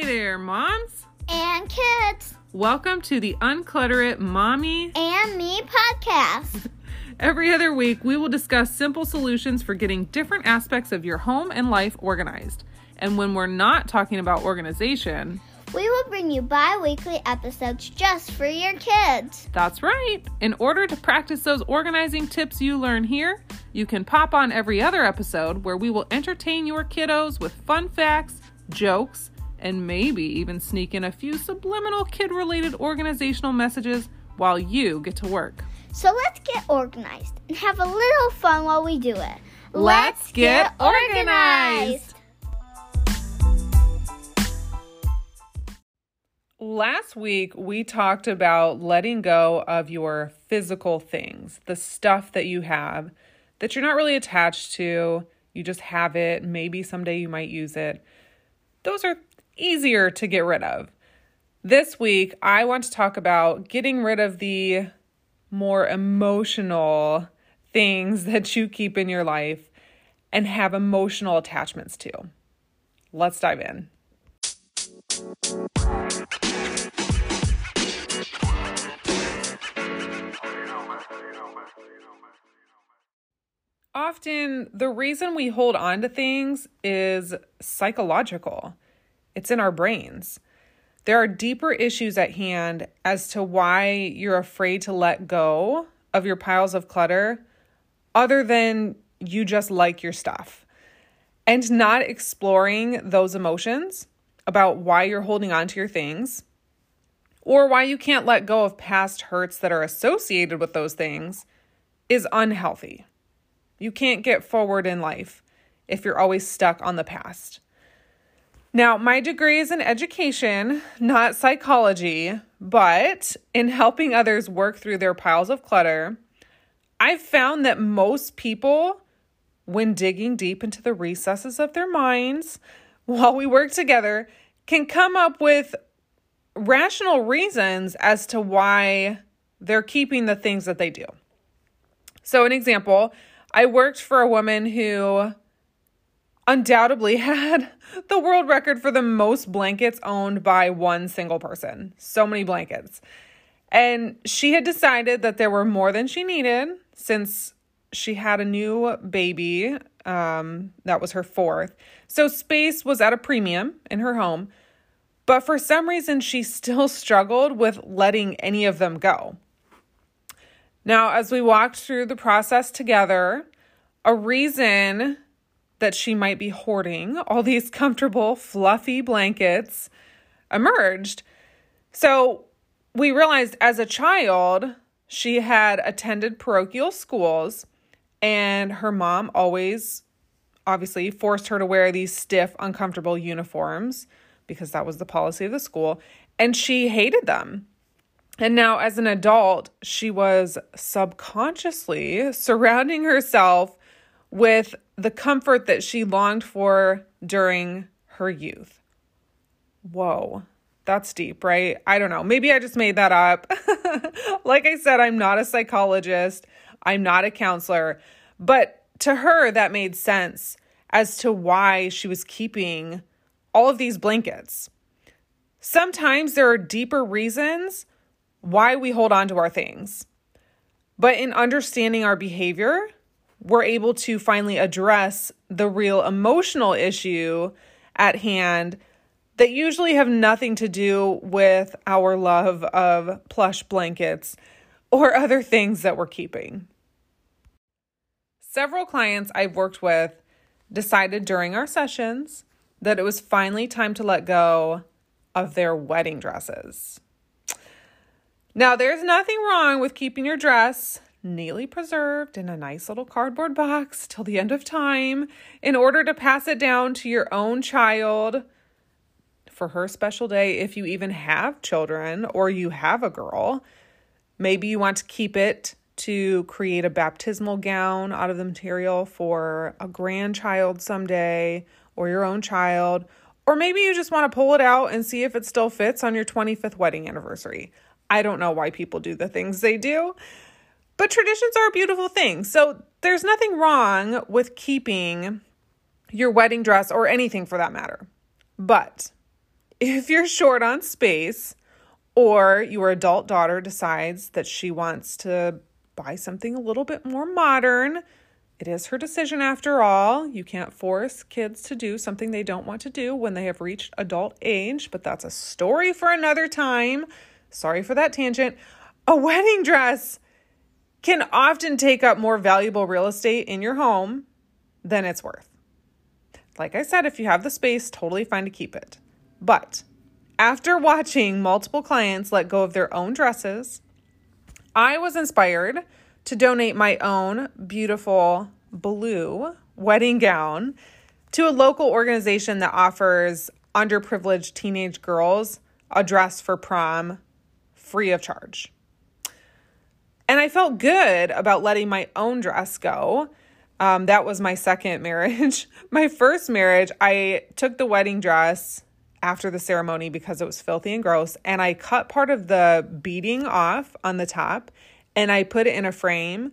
Hey there, moms. and kids Welcome to the Unclutter It Mommy. and me podcast. Every other week, we will discuss simple solutions for getting different aspects of your home and life organized. And when we're not talking about organization, We will bring you bi weekly episodes just for your kids. that's right. In order to practice those organizing tips you learn here, you can pop on every other episode where we will entertain your kiddos with fun facts, jokes, and maybe even sneak in a few subliminal kid related organizational messages while you get to work. So let's get organized and have a little fun while we do it. Let's get organized. Last week, we talked about letting go of your physical things, the stuff that you have that you're not really attached to. You just have it. Maybe someday you might use it. Those are easier to get rid of. This week, I want to talk about getting rid of the more emotional things that you keep in your life and have emotional attachments to. Let's dive in. Often, the reason we hold on to things is psychological, it's in our brains. There are deeper issues at hand as to why you're afraid to let go of your piles of clutter, other than you just like your stuff. And not exploring those emotions about why you're holding on to your things or why you can't let go of past hurts that are associated with those things is unhealthy. You can't get forward in life if you're always stuck on the past. Now, my degree is in education, not psychology, but in helping others work through their piles of clutter, I've found that most people, when digging deep into the recesses of their minds while we work together, can come up with rational reasons as to why they're keeping the things that they do. So, an example I worked for a woman who undoubtedly had the world record for the most blankets owned by one single person. So many blankets. And she had decided that there were more than she needed since she had a new baby. Um, that was her fourth. So space was at a premium in her home. But for some reason, she still struggled with letting any of them go. Now, as we walked through the process together, a reason that she might be hoarding all these comfortable, fluffy blankets emerged. So we realized as a child, she had attended parochial schools, and her mom always obviously forced her to wear these stiff, uncomfortable uniforms because that was the policy of the school, and she hated them. And now, as an adult, she was subconsciously surrounding herself with the comfort that she longed for during her youth. Whoa, that's deep, right? I don't know. Maybe I just made that up. like I said, I'm not a psychologist, I'm not a counselor, but to her, that made sense as to why she was keeping all of these blankets. Sometimes there are deeper reasons why we hold on to our things. But in understanding our behavior, we're able to finally address the real emotional issue at hand that usually have nothing to do with our love of plush blankets or other things that we're keeping. Several clients I've worked with decided during our sessions that it was finally time to let go of their wedding dresses. Now, there's nothing wrong with keeping your dress neatly preserved in a nice little cardboard box till the end of time in order to pass it down to your own child for her special day if you even have children or you have a girl. Maybe you want to keep it to create a baptismal gown out of the material for a grandchild someday or your own child. Or maybe you just want to pull it out and see if it still fits on your 25th wedding anniversary. I don't know why people do the things they do, but traditions are a beautiful thing. So there's nothing wrong with keeping your wedding dress or anything for that matter. But if you're short on space or your adult daughter decides that she wants to buy something a little bit more modern, it is her decision after all. You can't force kids to do something they don't want to do when they have reached adult age, but that's a story for another time. Sorry for that tangent. A wedding dress can often take up more valuable real estate in your home than it's worth. Like I said, if you have the space, totally fine to keep it. But after watching multiple clients let go of their own dresses, I was inspired to donate my own beautiful blue wedding gown to a local organization that offers underprivileged teenage girls a dress for prom free of charge. And I felt good about letting my own dress go. Um, that was my second marriage. my first marriage, I took the wedding dress after the ceremony because it was filthy and gross, and I cut part of the beading off on the top and I put it in a frame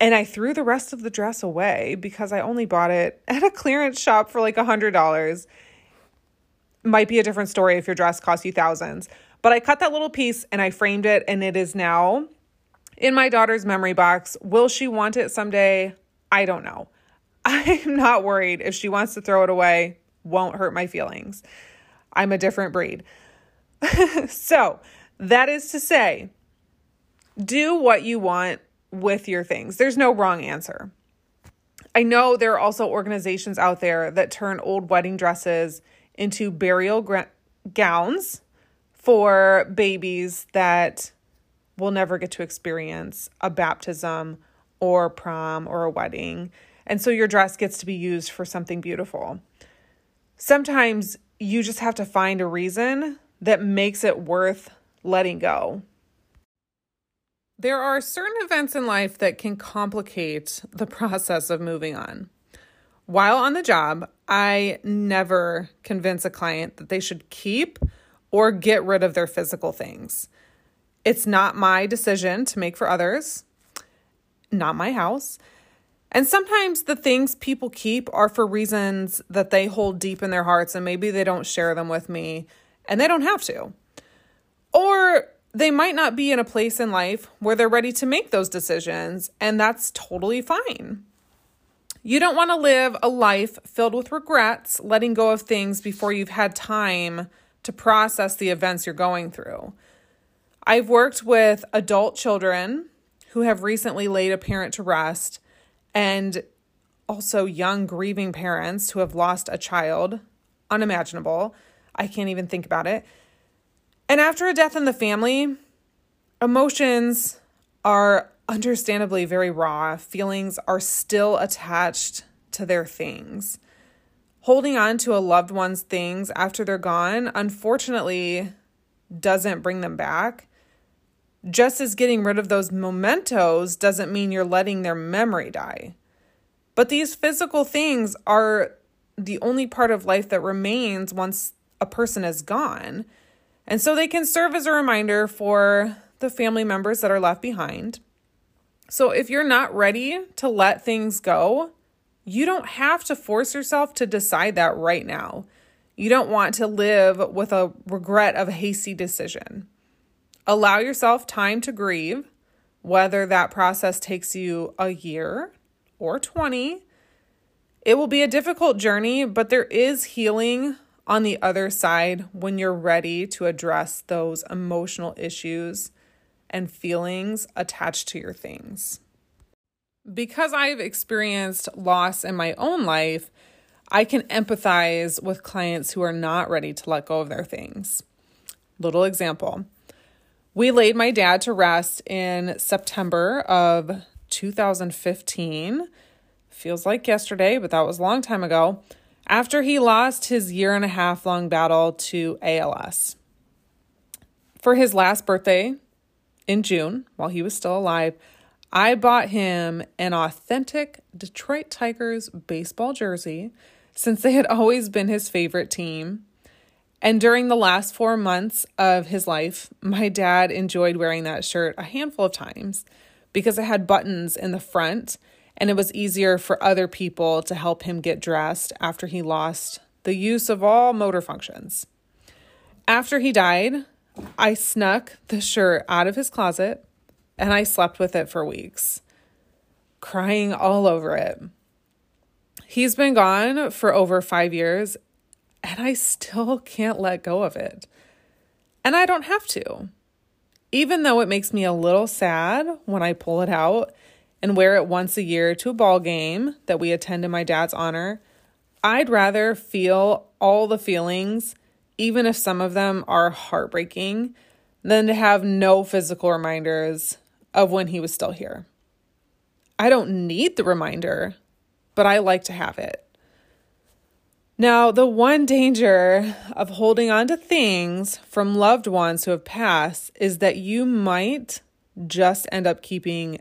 and I threw the rest of the dress away because I only bought it at a clearance shop for like a hundred dollars. Might be a different story if your dress costs you thousands. But I cut that little piece and I framed it, and it is now in my daughter's memory box. Will she want it someday? I don't know. I'm not worried. If she wants to throw it away, won't hurt my feelings. I'm a different breed. so, that is to say, do what you want with your things. There's no wrong answer. I know there are also organizations out there that turn old wedding dresses into burial gra- gowns for babies that will never get to experience a baptism or prom or a wedding. And so your dress gets to be used for something beautiful. Sometimes you just have to find a reason that makes it worth letting go. There are certain events in life that can complicate the process of moving on. While on the job, I never convince a client that they should keep or get rid of their physical things. It's not my decision to make for others, not my house. And sometimes the things people keep are for reasons that they hold deep in their hearts and maybe they don't share them with me and they don't have to. Or they might not be in a place in life where they're ready to make those decisions, and that's totally fine. You don't want to live a life filled with regrets, letting go of things before you've had time to process the events you're going through. I've worked with adult children who have recently laid a parent to rest and also young grieving parents who have lost a child. Unimaginable. I can't even think about it. And after a death in the family, emotions are understandably very raw. Feelings are still attached to their things. Holding on to a loved one's things after they're gone, unfortunately, doesn't bring them back. Just as getting rid of those mementos doesn't mean you're letting their memory die. But these physical things are the only part of life that remains once a person is gone. And so they can serve as a reminder for the family members that are left behind. So if you're not ready to let things go, you don't have to force yourself to decide that right now. You don't want to live with a regret of a hasty decision. Allow yourself time to grieve, whether that process takes you a year or 20. It will be a difficult journey, but there is healing on the other side when you're ready to address those emotional issues and feelings attached to your things. Because I've experienced loss in my own life, I can empathize with clients who are not ready to let go of their things. Little example. We laid my dad to rest in September of 2015. Feels like yesterday, but that was a long time ago after he lost his year and a half long battle to ALS. For his last birthday in June, while he was still alive, I bought him an authentic Detroit Tigers baseball jersey since they had always been his favorite team. And during the last four months of his life, my dad enjoyed wearing that shirt a handful of times because it had buttons in the front and it was easier for other people to help him get dressed after he lost the use of all motor functions. After he died, I snuck the shirt out of his closet and I slept with it for weeks, crying all over it. He's been gone for over five years and I still can't let go of it. And I don't have to. Even though it makes me a little sad when I pull it out and wear it once a year to a ball game that we attend in my dad's honor, I'd rather feel all the feelings, even if some of them are heartbreaking, than to have no physical reminders of when he was still here. I don't need the reminder, but I like to have it. Now, the one danger of holding on to things from loved ones who have passed is that you might just end up keeping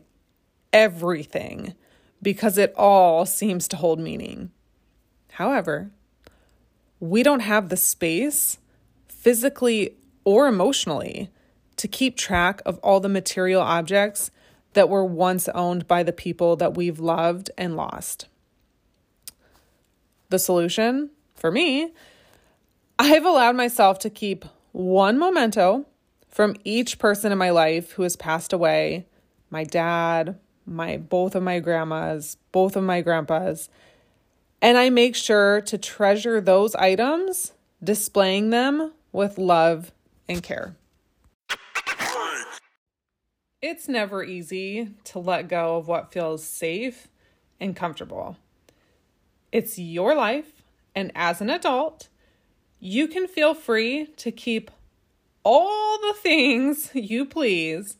everything because it all seems to hold meaning. However, we don't have the space, physically or emotionally, to keep track of all the material objects that were once owned by the people that we've loved and lost. The solution for me, I've allowed myself to keep one memento from each person in my life who has passed away my dad, my both of my grandmas, both of my grandpas. And I make sure to treasure those items, displaying them with love and care. It's never easy to let go of what feels safe and comfortable. It's your life, and as an adult, you can feel free to keep all the things you please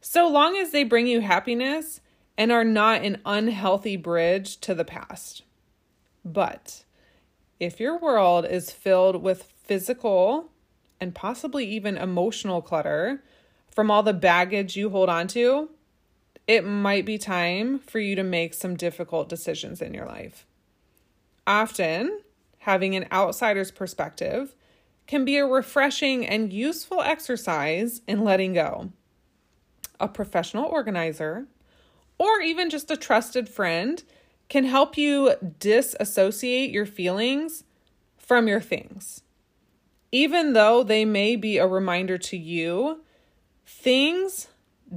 so long as they bring you happiness and are not an unhealthy bridge to the past. But if your world is filled with physical and possibly even emotional clutter from all the baggage you hold on to, it might be time for you to make some difficult decisions in your life. Often, having an outsider's perspective can be a refreshing and useful exercise in letting go. A professional organizer, or even just a trusted friend, can help you disassociate your feelings from your things. Even though they may be a reminder to you, things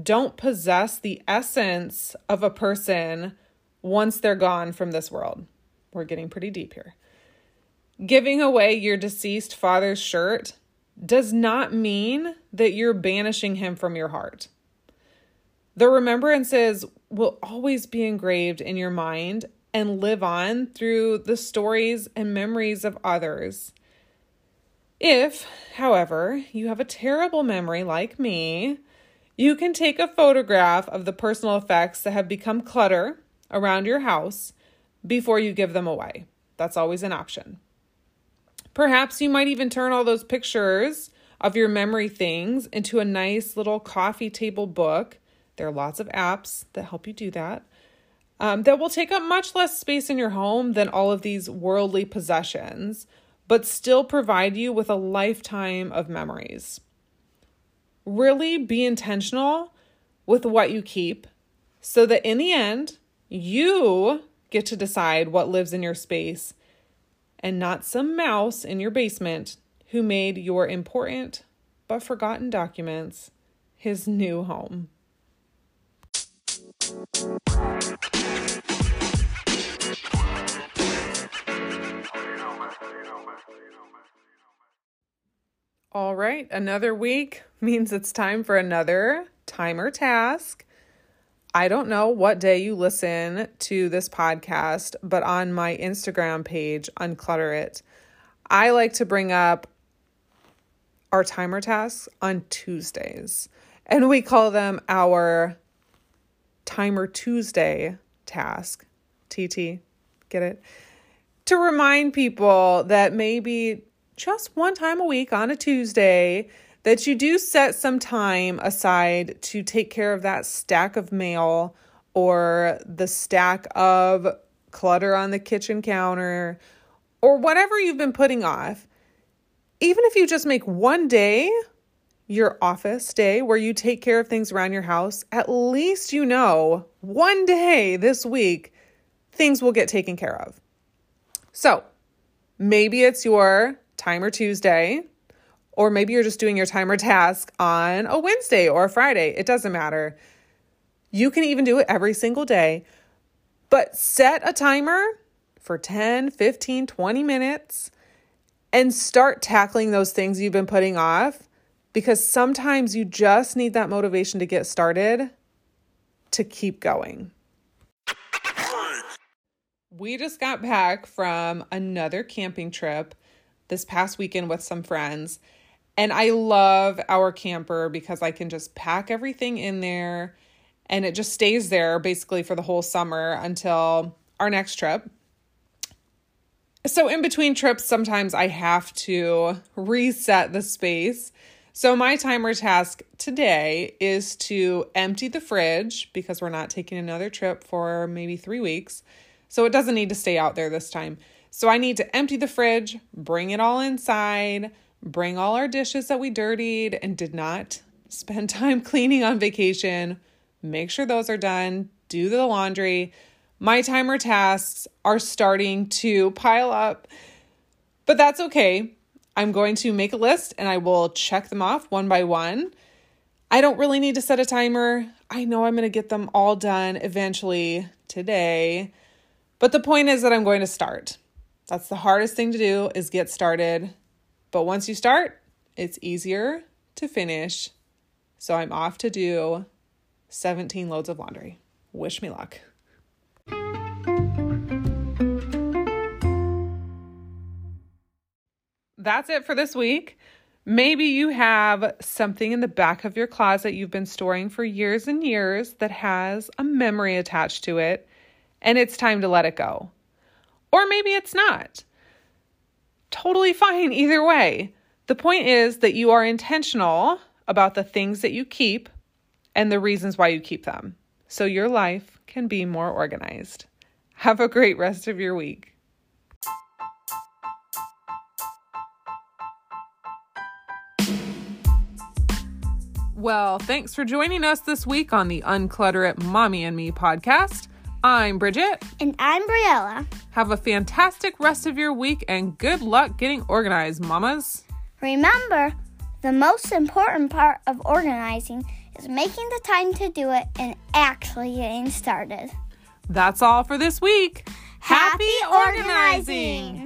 don't possess the essence of a person once they're gone from this world. We're getting pretty deep here. Giving away your deceased father's shirt does not mean that you're banishing him from your heart. The remembrances will always be engraved in your mind and live on through the stories and memories of others. If, however, you have a terrible memory like me, you can take a photograph of the personal effects that have become clutter around your house before you give them away. That's always an option. Perhaps you might even turn all those pictures of your memory things into a nice little coffee table book. There are lots of apps that help you do that. Um, that will take up much less space in your home than all of these worldly possessions, but still provide you with a lifetime of memories. Really be intentional with what you keep so that in the end, you get to decide what lives in your space and not some mouse in your basement who made your important but forgotten documents his new home. All right, another week means it's time for another timer task. I don't know what day you listen to this podcast, but on my Instagram page, Unclutter It, I like to bring up our timer tasks on Tuesdays. And we call them our Timer Tuesday task. TT, get it? To remind people that maybe just one time a week on a Tuesday, that you do set some time aside to take care of that stack of mail or the stack of clutter on the kitchen counter or whatever you've been putting off. Even if you just make one day your office day where you take care of things around your house, at least you know one day this week things will get taken care of. So maybe it's your Timer Tuesday Or maybe you're just doing your timer task on a Wednesday or a Friday. It doesn't matter. You can even do it every single day, but set a timer for 10, 15, 20 minutes and start tackling those things you've been putting off because sometimes you just need that motivation to get started to keep going. We just got back from another camping trip this past weekend with some friends. And I love our camper because I can just pack everything in there and it just stays there basically for the whole summer until our next trip. So, in between trips, sometimes I have to reset the space. So, my timer task today is to empty the fridge because we're not taking another trip for maybe three weeks. So, it doesn't need to stay out there this time. So, I need to empty the fridge, bring it all inside, bring all our dishes that we dirtied and did not spend time cleaning on vacation, make sure those are done, do the laundry my timer tasks are starting to pile up, but that's okay. I'm going to make a list and I will check them off one by one. I don't really need to set a timer. I know I'm going to get them all done eventually today. But the point is that I'm going to start. That's the hardest thing to do is get started. But once you start, it's easier to finish. So I'm off to do 17 loads of laundry. Wish me luck. That's it for this week. Maybe you have something in the back of your closet you've been storing for years and years that has a memory attached to it, and it's time to let it go. Or maybe it's not. Totally fine either way. The point is that you are intentional about the things that you keep and the reasons why you keep them so your life can be more organized. Have a great rest of your week. Well, thanks for joining us this week on the Unclutter It Mommy and Me podcast. I'm Bridget. And I'm Briella. Have a fantastic rest of your week and good luck getting organized, mamas. Remember, the most important part of organizing is making the time to do it and actually getting started. That's all for this week. Happy, Happy organizing. organizing.